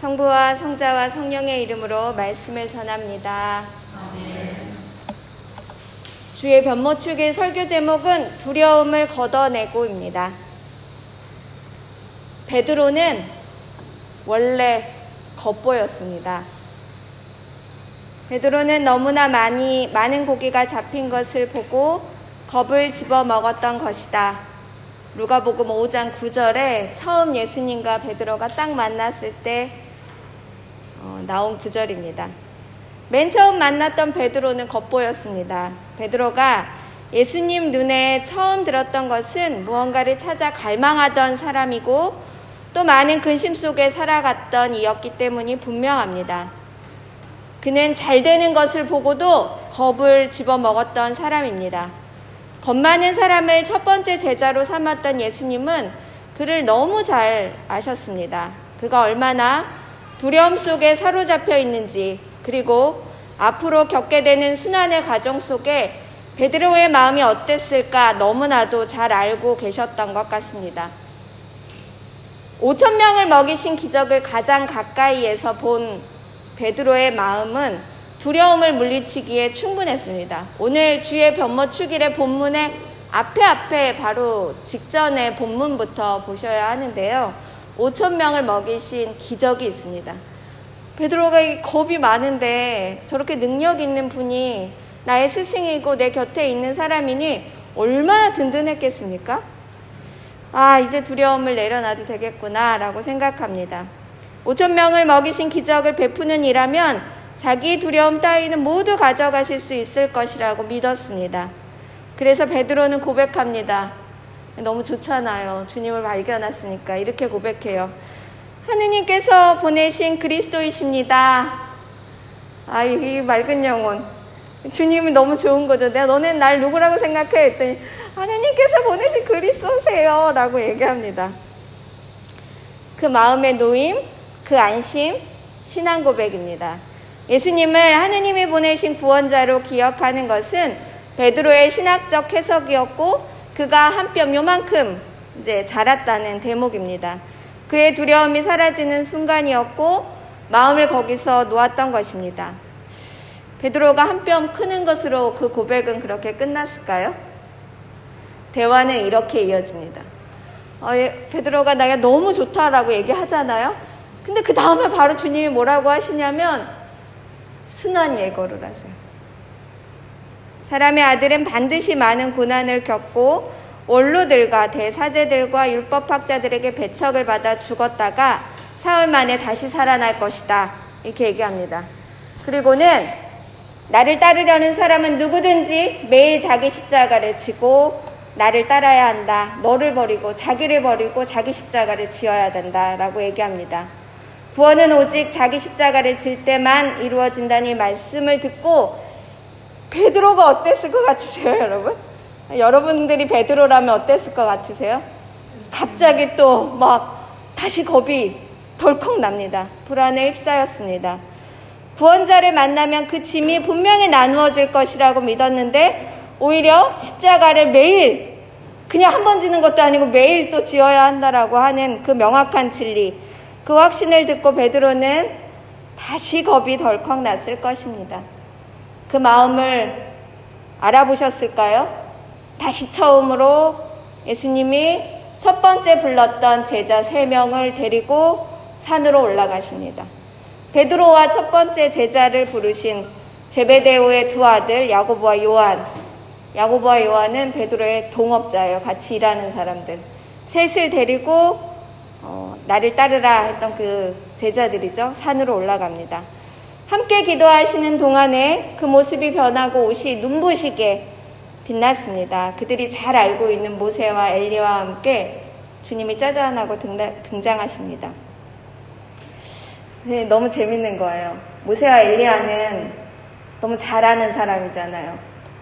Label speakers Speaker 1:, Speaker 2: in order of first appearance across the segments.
Speaker 1: 성부와 성자와 성령의 이름으로 말씀을 전합니다. 주의 변모축의 설교 제목은 두려움을 걷어내고입니다. 베드로는 원래 겉보였습니다. 베드로는 너무나 많이 많은 고기가 잡힌 것을 보고 겁을 집어 먹었던 것이다. 누가복음 5장 9절에 처음 예수님과 베드로가 딱 만났을 때 어, 나온 구절입니다. 맨 처음 만났던 베드로는 겉보였습니다. 베드로가 예수님 눈에 처음 들었던 것은 무언가를 찾아 갈망하던 사람이고 또 많은 근심 속에 살아갔던 이였기 때문이 분명합니다. 그는 잘 되는 것을 보고도 겁을 집어먹었던 사람입니다. 겁 많은 사람을 첫 번째 제자로 삼았던 예수님은 그를 너무 잘 아셨습니다. 그가 얼마나 두려움 속에 사로잡혀 있는지 그리고 앞으로 겪게 되는 순환의 과정 속에 베드로의 마음이 어땠을까 너무나도 잘 알고 계셨던 것 같습니다. 5천 명을 먹이신 기적을 가장 가까이에서 본 베드로의 마음은 두려움을 물리치기에 충분했습니다. 오늘 주의 변모 축일의 본문의 앞에 앞에 바로 직전의 본문부터 보셔야 하는데요. 5천 명을 먹이신 기적이 있습니다. 베드로가 겁이 많은데 저렇게 능력 있는 분이 나의 스승이고 내 곁에 있는 사람이니 얼마나 든든했겠습니까? 아, 이제 두려움을 내려놔도 되겠구나라고 생각합니다. 5천 명을 먹이신 기적을 베푸는 이라면 자기 두려움 따위는 모두 가져가실 수 있을 것이라고 믿었습니다. 그래서 베드로는 고백합니다. 너무 좋잖아요. 주님을 발견했으니까 이렇게 고백해요. 하느님께서 보내신 그리스도이십니다. 아, 이 맑은 영혼. 주님이 너무 좋은 거죠. 내가 너는 날 누구라고 생각해? 했더니 하느님께서 보내신 그리스도세요. 라고 얘기합니다. 그 마음의 노임, 그 안심, 신앙 고백입니다. 예수님을 하느님이 보내신 구원자로 기억하는 것은 베드로의 신학적 해석이었고 그가 한 뼘 요만큼 이제 자랐다는 대목입니다. 그의 두려움이 사라지는 순간이었고 마음을 거기서 놓았던 것입니다. 베드로가 한 뼘 크는 것으로 그 고백은 그렇게 끝났을까요? 대화는 이렇게 이어집니다. 어, 예, 베드로가 나가 너무 좋다라고 얘기하잖아요. 근데 그 다음에 바로 주님이 뭐라고 하시냐면 순한 예거를 하세요. 사람의 아들은 반드시 많은 고난을 겪고 원로들과 대사제들과 율법학자들에게 배척을 받아 죽었다가 사흘 만에 다시 살아날 것이다. 이렇게 얘기합니다. 그리고는 나를 따르려는 사람은 누구든지 매일 자기 십자가를 지고 나를 따라야 한다. 너를 버리고 자기를 버리고 자기 십자가를 지어야 된다. 라고 얘기합니다. 구원은 오직 자기 십자가를 질 때만 이루어진다는 말씀을 듣고 베드로가 어땠을 것 같으세요, 여러분? 여러분들이 베드로라면 어땠을 것 같으세요? 갑자기 또 막 다시 겁이 덜컥 납니다. 불안에 휩싸였습니다. 구원자를 만나면 그 짐이 분명히 나누어질 것이라고 믿었는데 오히려 십자가를 매일 그냥 한 번 지는 것도 아니고 매일 또 지어야 한다라고 하는 그 명확한 진리. 그 확신을 듣고 베드로는 다시 겁이 덜컥 났을 것입니다. 그 마음을 알아보셨을까요? 다시 처음으로 예수님이 첫 번째 불렀던 제자 세 명을 데리고 산으로 올라가십니다. 베드로와 첫 번째 제자를 부르신 제베데오의 두 아들 야고보와 요한. 야고보와 요한은 베드로의 동업자예요. 같이 일하는 사람들. 셋을 데리고 어, 나를 따르라 했던 그 제자들이죠. 산으로 올라갑니다. 함께 기도하시는 동안에 그 모습이 변하고 옷이 눈부시게 빛났습니다. 그들이 잘 알고 있는 모세와 엘리와 함께 주님이 짜잔하고 등장하십니다. 네, 너무 재밌는 거예요. 모세와 엘리야는 너무 잘하는 사람이잖아요.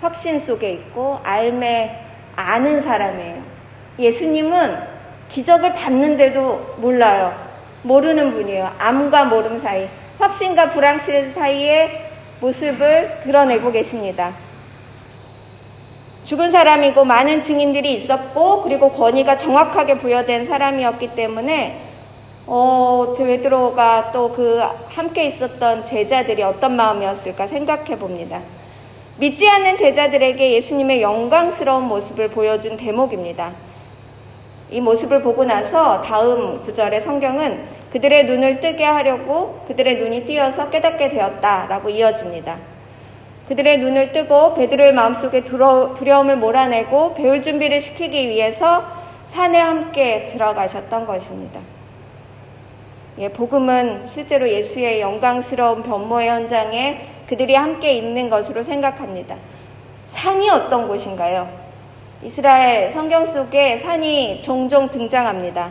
Speaker 1: 확신 속에 있고 알매 아는 사람이에요. 예수님은 기적을 받는데도 몰라요. 모르는 분이에요. 암과 모름 사이. 확신과 불확실 사이의 모습을 드러내고 계십니다. 죽은 사람이고 많은 증인들이 있었고 그리고 권위가 정확하게 부여된 사람이었기 때문에 어, 베드로가 또 그 함께 있었던 제자들이 어떤 마음이었을까 생각해 봅니다. 믿지 않는 제자들에게 예수님의 영광스러운 모습을 보여준 대목입니다. 이 모습을 보고 나서 다음 구절의 성경은 그들의 눈을 뜨게 하려고 그들의 눈이 띄어서 깨닫게 되었다라고 이어집니다. 그들의 눈을 뜨고 베드로의 마음속에 두려움을 몰아내고 배울 준비를 시키기 위해서 산에 함께 들어가셨던 것입니다. 예, 복음은 실제로 예수의 영광스러운 변모의 현장에 그들이 함께 있는 것으로 생각합니다. 산이 어떤 곳인가요? 이스라엘 성경 속에 산이 종종 등장합니다.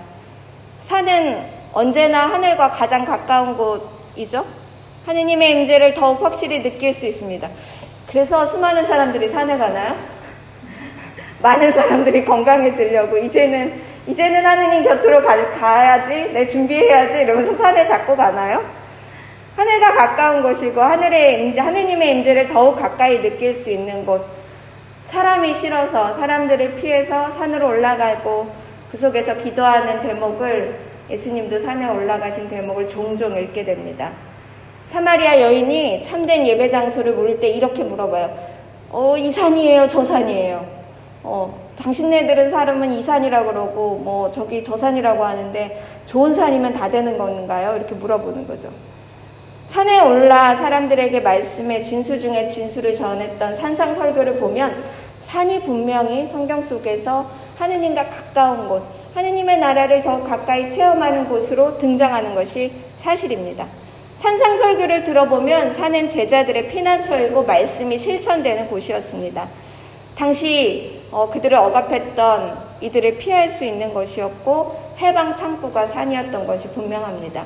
Speaker 1: 산은 언제나 하늘과 가장 가까운 곳이죠. 하느님의 임재를 더욱 확실히 느낄 수 있습니다. 그래서 수많은 사람들이 산에 가나요? 많은 사람들이 건강해지려고 이제는 이제는 하느님 곁으로 가, 가야지 내 준비해야지 이러면서 산에 자꾸 가나요? 하늘과 가까운 곳이고 하늘의 임재 하느님의 임재를 더욱 가까이 느낄 수 있는 곳 사람이 싫어서 사람들을 피해서 산으로 올라가고 그 속에서 기도하는 대목을 예수님도 산에 올라가신 대목을 종종 읽게 됩니다. 사마리아 여인이 참된 예배 장소를 모를 때 이렇게 물어봐요. 어, 이 산이에요? 저 산이에요? 어, 당신네들은 사람은 이 산이라고 그러고, 뭐, 저기 저 산이라고 하는데, 좋은 산이면 다 되는 건가요? 이렇게 물어보는 거죠. 산에 올라 사람들에게 말씀의 진수 중에 진수를 전했던 산상 설교를 보면, 산이 분명히 성경 속에서 하느님과 가까운 곳, 하느님의 나라를 더 가까이 체험하는 곳으로 등장하는 것이 사실입니다. 산상설교를 들어보면 산은 제자들의 피난처이고 말씀이 실천되는 곳이었습니다. 당시 어, 그들을 억압했던 이들을 피할 수 있는 것이었고 해방 창구가 산이었던 것이 분명합니다.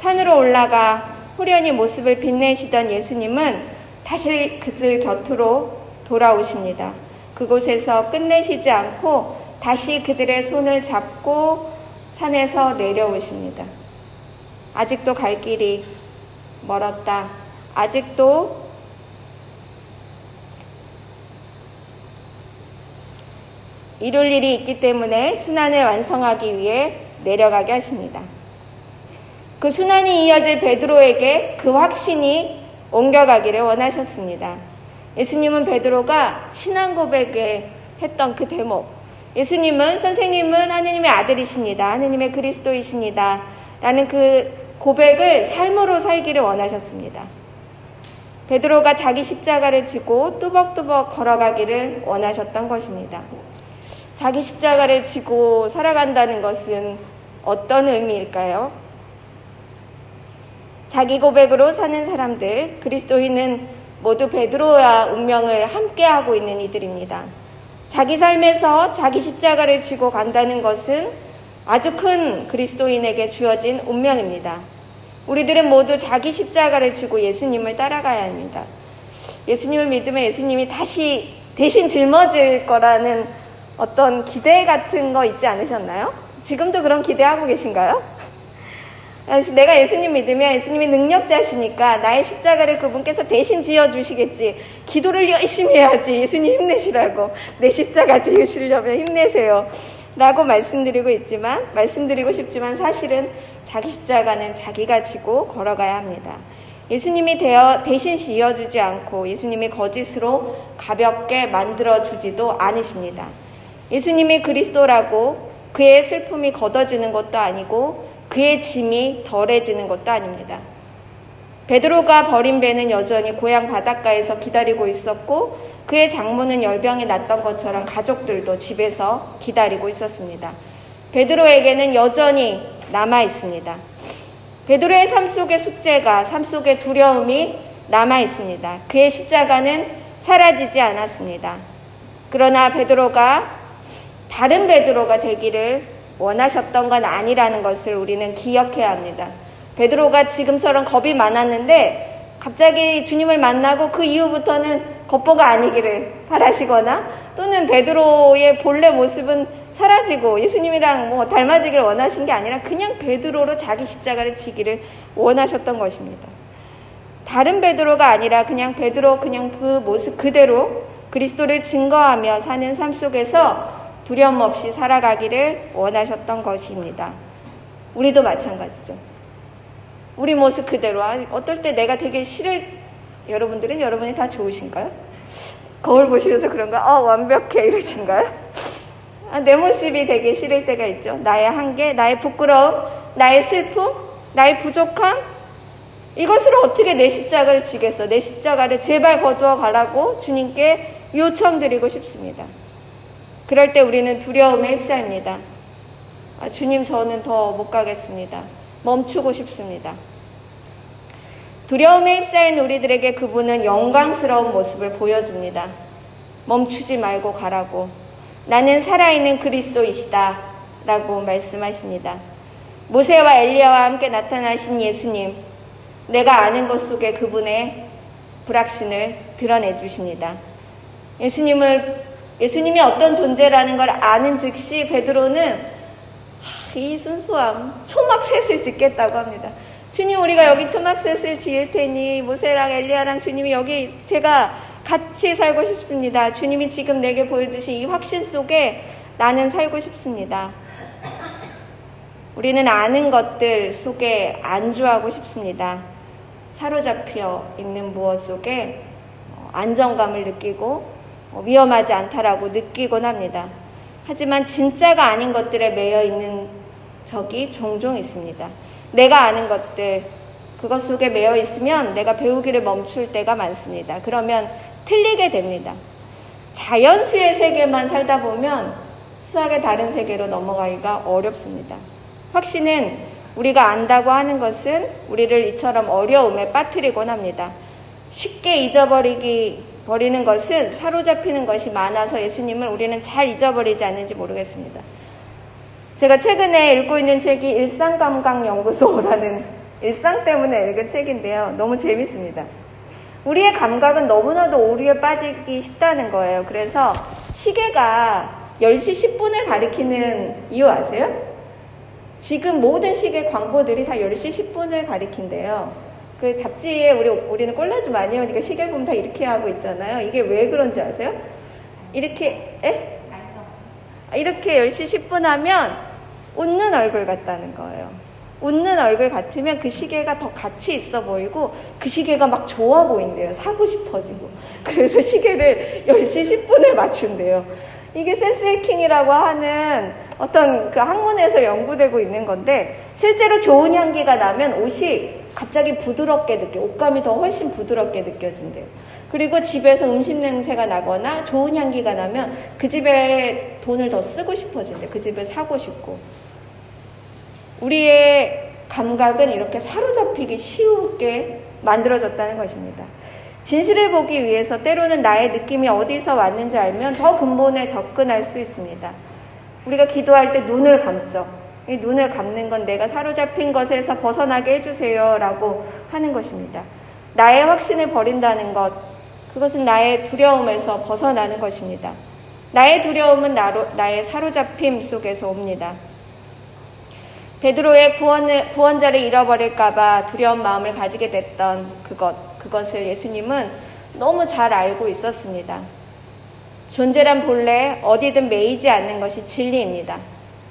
Speaker 1: 산으로 올라가 후련히 모습을 빛내시던 예수님은 다시 그들 곁으로 돌아오십니다. 그곳에서 끝내시지 않고 다시 그들의 손을 잡고 산에서 내려오십니다. 아직도 갈 길이 멀었다. 아직도 이룰 일이 있기 때문에 순환을 완성하기 위해 내려가게 하십니다. 그 순환이 이어질 베드로에게 그 확신이 옮겨가기를 원하셨습니다. 예수님은 베드로가 신앙 고백에 했던 그 대목. 예수님은 선생님은 하느님의 아들이십니다. 하느님의 그리스도이십니다. 라는 그 고백을 삶으로 살기를 원하셨습니다. 베드로가 자기 십자가를 지고 뚜벅뚜벅 걸어가기를 원하셨던 것입니다. 자기 십자가를 지고 살아간다는 것은 어떤 의미일까요? 자기 고백으로 사는 사람들, 그리스도인은 모두 베드로와 운명을 함께하고 있는 이들입니다. 자기 삶에서 자기 십자가를 지고 간다는 것은 아주 큰 그리스도인에게 주어진 운명입니다. 우리들은 모두 자기 십자가를 지고 예수님을 따라가야 합니다. 예수님을 믿으면 예수님이 다시 대신 짊어질 거라는 어떤 기대 같은 거 있지 않으셨나요? 지금도 그런 기대하고 계신가요? 내가 예수님 믿으면 예수님이 능력자시니까 나의 십자가를 그분께서 대신 지어주시겠지. 기도를 열심히 해야지. 예수님 힘내시라고. 내 십자가 지으시려면 힘내세요. 라고 말씀드리고 있지만, 말씀드리고 싶지만 사실은 자기 십자가는 자기가 지고 걸어가야 합니다. 예수님이 되어 대신 지어주지 않고 예수님이 거짓으로 가볍게 만들어주지도 않으십니다. 예수님이 그리스도라고 그의 슬픔이 걷어지는 것도 아니고 그의 짐이 덜해지는 것도 아닙니다. 베드로가 버린 배는 여전히 고향 바닷가에서 기다리고 있었고 그의 장모는 열병이 났던 것처럼 가족들도 집에서 기다리고 있었습니다. 베드로에게는 여전히 남아 있습니다. 베드로의 삶 속의 숙제가 삶 속의 두려움이 남아 있습니다. 그의 십자가는 사라지지 않았습니다. 그러나 베드로가 다른 베드로가 되기를 원하셨던 건 아니라는 것을 우리는 기억해야 합니다. 베드로가 지금처럼 겁이 많았는데 갑자기 주님을 만나고 그 이후부터는 겉보가 아니기를 바라시거나 또는 베드로의 본래 모습은 사라지고 예수님이랑 뭐 닮아지기를 원하신 게 아니라 그냥 베드로로 자기 십자가를 지기를 원하셨던 것입니다. 다른 베드로가 아니라 그냥 베드로 그냥 그 모습 그대로 그리스도를 증거하며 사는 삶 속에서 두려움 없이 살아가기를 원하셨던 것입니다. 우리도 마찬가지죠. 우리 모습 그대로. 아, 어떨 때 내가 되게 싫을, 여러분들은 여러분이 다 좋으신가요? 거울 보시면서 그런가? 어, 완벽해. 이러신가요? 아, 내 모습이 되게 싫을 때가 있죠. 나의 한계, 나의 부끄러움, 나의 슬픔, 나의 부족함. 이것으로 어떻게 내 십자가를 지겠어? 내 십자가를 제발 거두어 가라고 주님께 요청드리고 싶습니다. 그럴 때 우리는 두려움에 휩싸입니다. 아, 주님, 저는 더 못 가겠습니다. 멈추고 싶습니다. 두려움에 휩싸인 우리들에게 그분은 영광스러운 모습을 보여줍니다. 멈추지 말고 가라고. 나는 살아있는 그리스도이시다. 라고 말씀하십니다. 모세와 엘리야와 함께 나타나신 예수님. 내가 아는 것 속에 그분의 불확신을 드러내 주십니다. 예수님을 예수님이 어떤 존재라는 걸 아는 즉시 베드로는 이 순수함 초막셋을 짓겠다고 합니다. 주님 우리가 여기 초막셋을 지을 테니 모세랑 엘리야랑 주님이 여기 제가 같이 살고 싶습니다. 주님이 지금 내게 보여주신 이 확신 속에 나는 살고 싶습니다. 우리는 아는 것들 속에 안주하고 싶습니다. 사로잡혀 있는 무엇 속에 어, 안정감을 느끼고 어, 위험하지 않다라고 느끼곤 합니다. 하지만 진짜가 아닌 것들에 매여 있는 적이 종종 있습니다. 내가 아는 것들, 그것 속에 매여 있으면 내가 배우기를 멈출 때가 많습니다. 그러면 틀리게 됩니다. 자연수의 세계만 살다 보면 수학의 다른 세계로 넘어가기가 어렵습니다. 확신은 우리가 안다고 하는 것은 우리를 이처럼 어려움에 빠뜨리곤 합니다. 쉽게 잊어버리기 버리는 것은 사로잡히는 것이 많아서 예수님을 우리는 잘 잊어버리지 않는지 모르겠습니다. 제가 최근에 읽고 있는 책이 일상감각연구소라는 일상 때문에 읽은 책인데요. 너무 재밌습니다. 우리의 감각은 너무나도 오류에 빠지기 쉽다는 거예요. 그래서 시계가 10시 10분을 가리키는 이유 아세요? 지금 모든 시계 광고들이 다 10시 10분을 가리킨대요. 그 잡지에 우리, 우리는 꼴라주 많이 하니까 시계를 보면 다 이렇게 하고 있잖아요. 이게 왜 그런지 아세요? 이렇게, 에? 이렇게 10시 10분 하면 웃는 얼굴 같다는 거예요. 웃는 얼굴 같으면 그 시계가 더 가치 있어 보이고 그 시계가 막 좋아 보인대요. 사고 싶어지고. 그래서 시계를 10시 10분에 맞춘대요. 이게 센스 해킹이라고 하는 어떤 그 학문에서 연구되고 있는 건데 실제로 좋은 향기가 나면 옷이 갑자기 부드럽게 느껴 옷감이 더 훨씬 부드럽게 느껴진대요. 그리고 집에서 음식 냄새가 나거나 좋은 향기가 나면 그 집에 돈을 더 쓰고 싶어진대. 그 집에 사고 싶고. 우리의 감각은 이렇게 사로잡히기 쉬우게 만들어졌다는 것입니다. 진실을 보기 위해서 때로는 나의 느낌이 어디서 왔는지 알면 더 근본에 접근할 수 있습니다. 우리가 기도할 때 눈을 감죠. 이 눈을 감는 건 내가 사로잡힌 것에서 벗어나게 해주세요. 라고 하는 것입니다. 나의 확신을 버린다는 것, 그것은 나의 두려움에서 벗어나는 것입니다. 나의 두려움은 나로, 나의 사로잡힘 속에서 옵니다. 베드로의 구원을, 구원자를 잃어버릴까봐 두려운 마음을 가지게 됐던 그것, 그것을 예수님은 너무 잘 알고 있었습니다. 존재란 본래 어디든 매이지 않는 것이 진리입니다.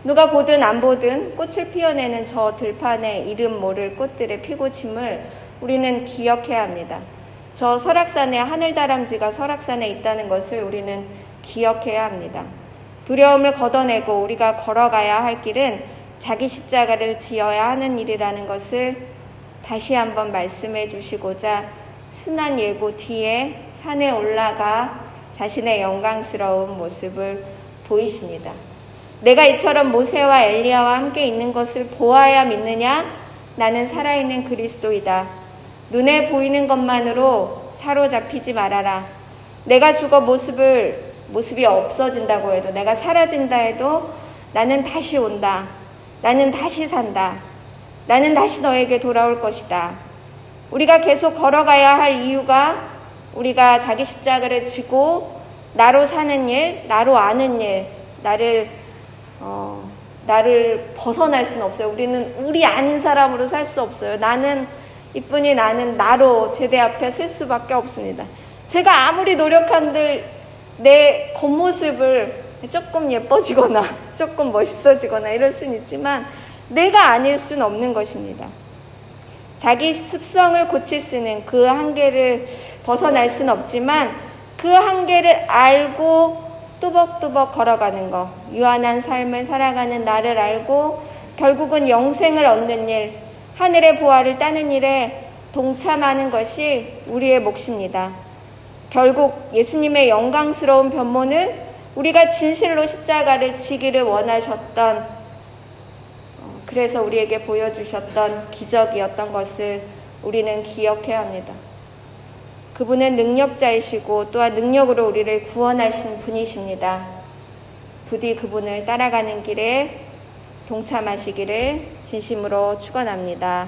Speaker 1: 누가 보든 안 보든 꽃을 피워내는 저 들판에 이름 모를 꽃들의 피고 침을 우리는 기억해야 합니다. 저 설악산에 하늘다람쥐가 설악산에 있다는 것을 우리는 기억해야 합니다. 두려움을 걷어내고 우리가 걸어가야 할 길은 자기 십자가를 지어야 하는 일이라는 것을 다시 한번 말씀해 주시고자 순한 예고 뒤에 산에 올라가 자신의 영광스러운 모습을 보이십니다. 내가 이처럼 모세와 엘리야와 함께 있는 것을 보아야 믿느냐? 나는 살아있는 그리스도이다. 눈에 보이는 것만으로 사로잡히지 말아라. 내가 죽어 모습을, 모습이 없어진다고 해도, 내가 사라진다 해도 나는 다시 온다. 나는 다시 산다. 나는 다시 너에게 돌아올 것이다. 우리가 계속 걸어가야 할 이유가 우리가 자기 십자가를 지고 나로 사는 일, 나로 아는 일, 나를, 어, 나를 벗어날 수는 없어요. 우리는 우리 아닌 사람으로 살 수 없어요. 나는 이뿐이 나는 나로 제대 앞에 설 수밖에 없습니다. 제가 아무리 노력한들 내 겉모습을 조금 예뻐지거나 조금 멋있어지거나 이럴 수는 있지만 내가 아닐 수는 없는 것입니다. 자기 습성을 고칠 수는 그 한계를 벗어날 수는 없지만 그 한계를 알고 뚜벅뚜벅 걸어가는 것, 유한한 삶을 살아가는 나를 알고 결국은 영생을 얻는 일, 하늘의 보화를 따는 일에 동참하는 것이 우리의 몫입니다. 결국 예수님의 영광스러운 변모는 우리가 진실로 십자가를 지기를 원하셨던 어, 그래서 우리에게 보여주셨던 기적이었던 것을 우리는 기억해야 합니다. 그분은 능력자이시고 또한 능력으로 우리를 구원하신 분이십니다. 부디 그분을 따라가는 길에 동참하시기를 진심으로 축원합니다.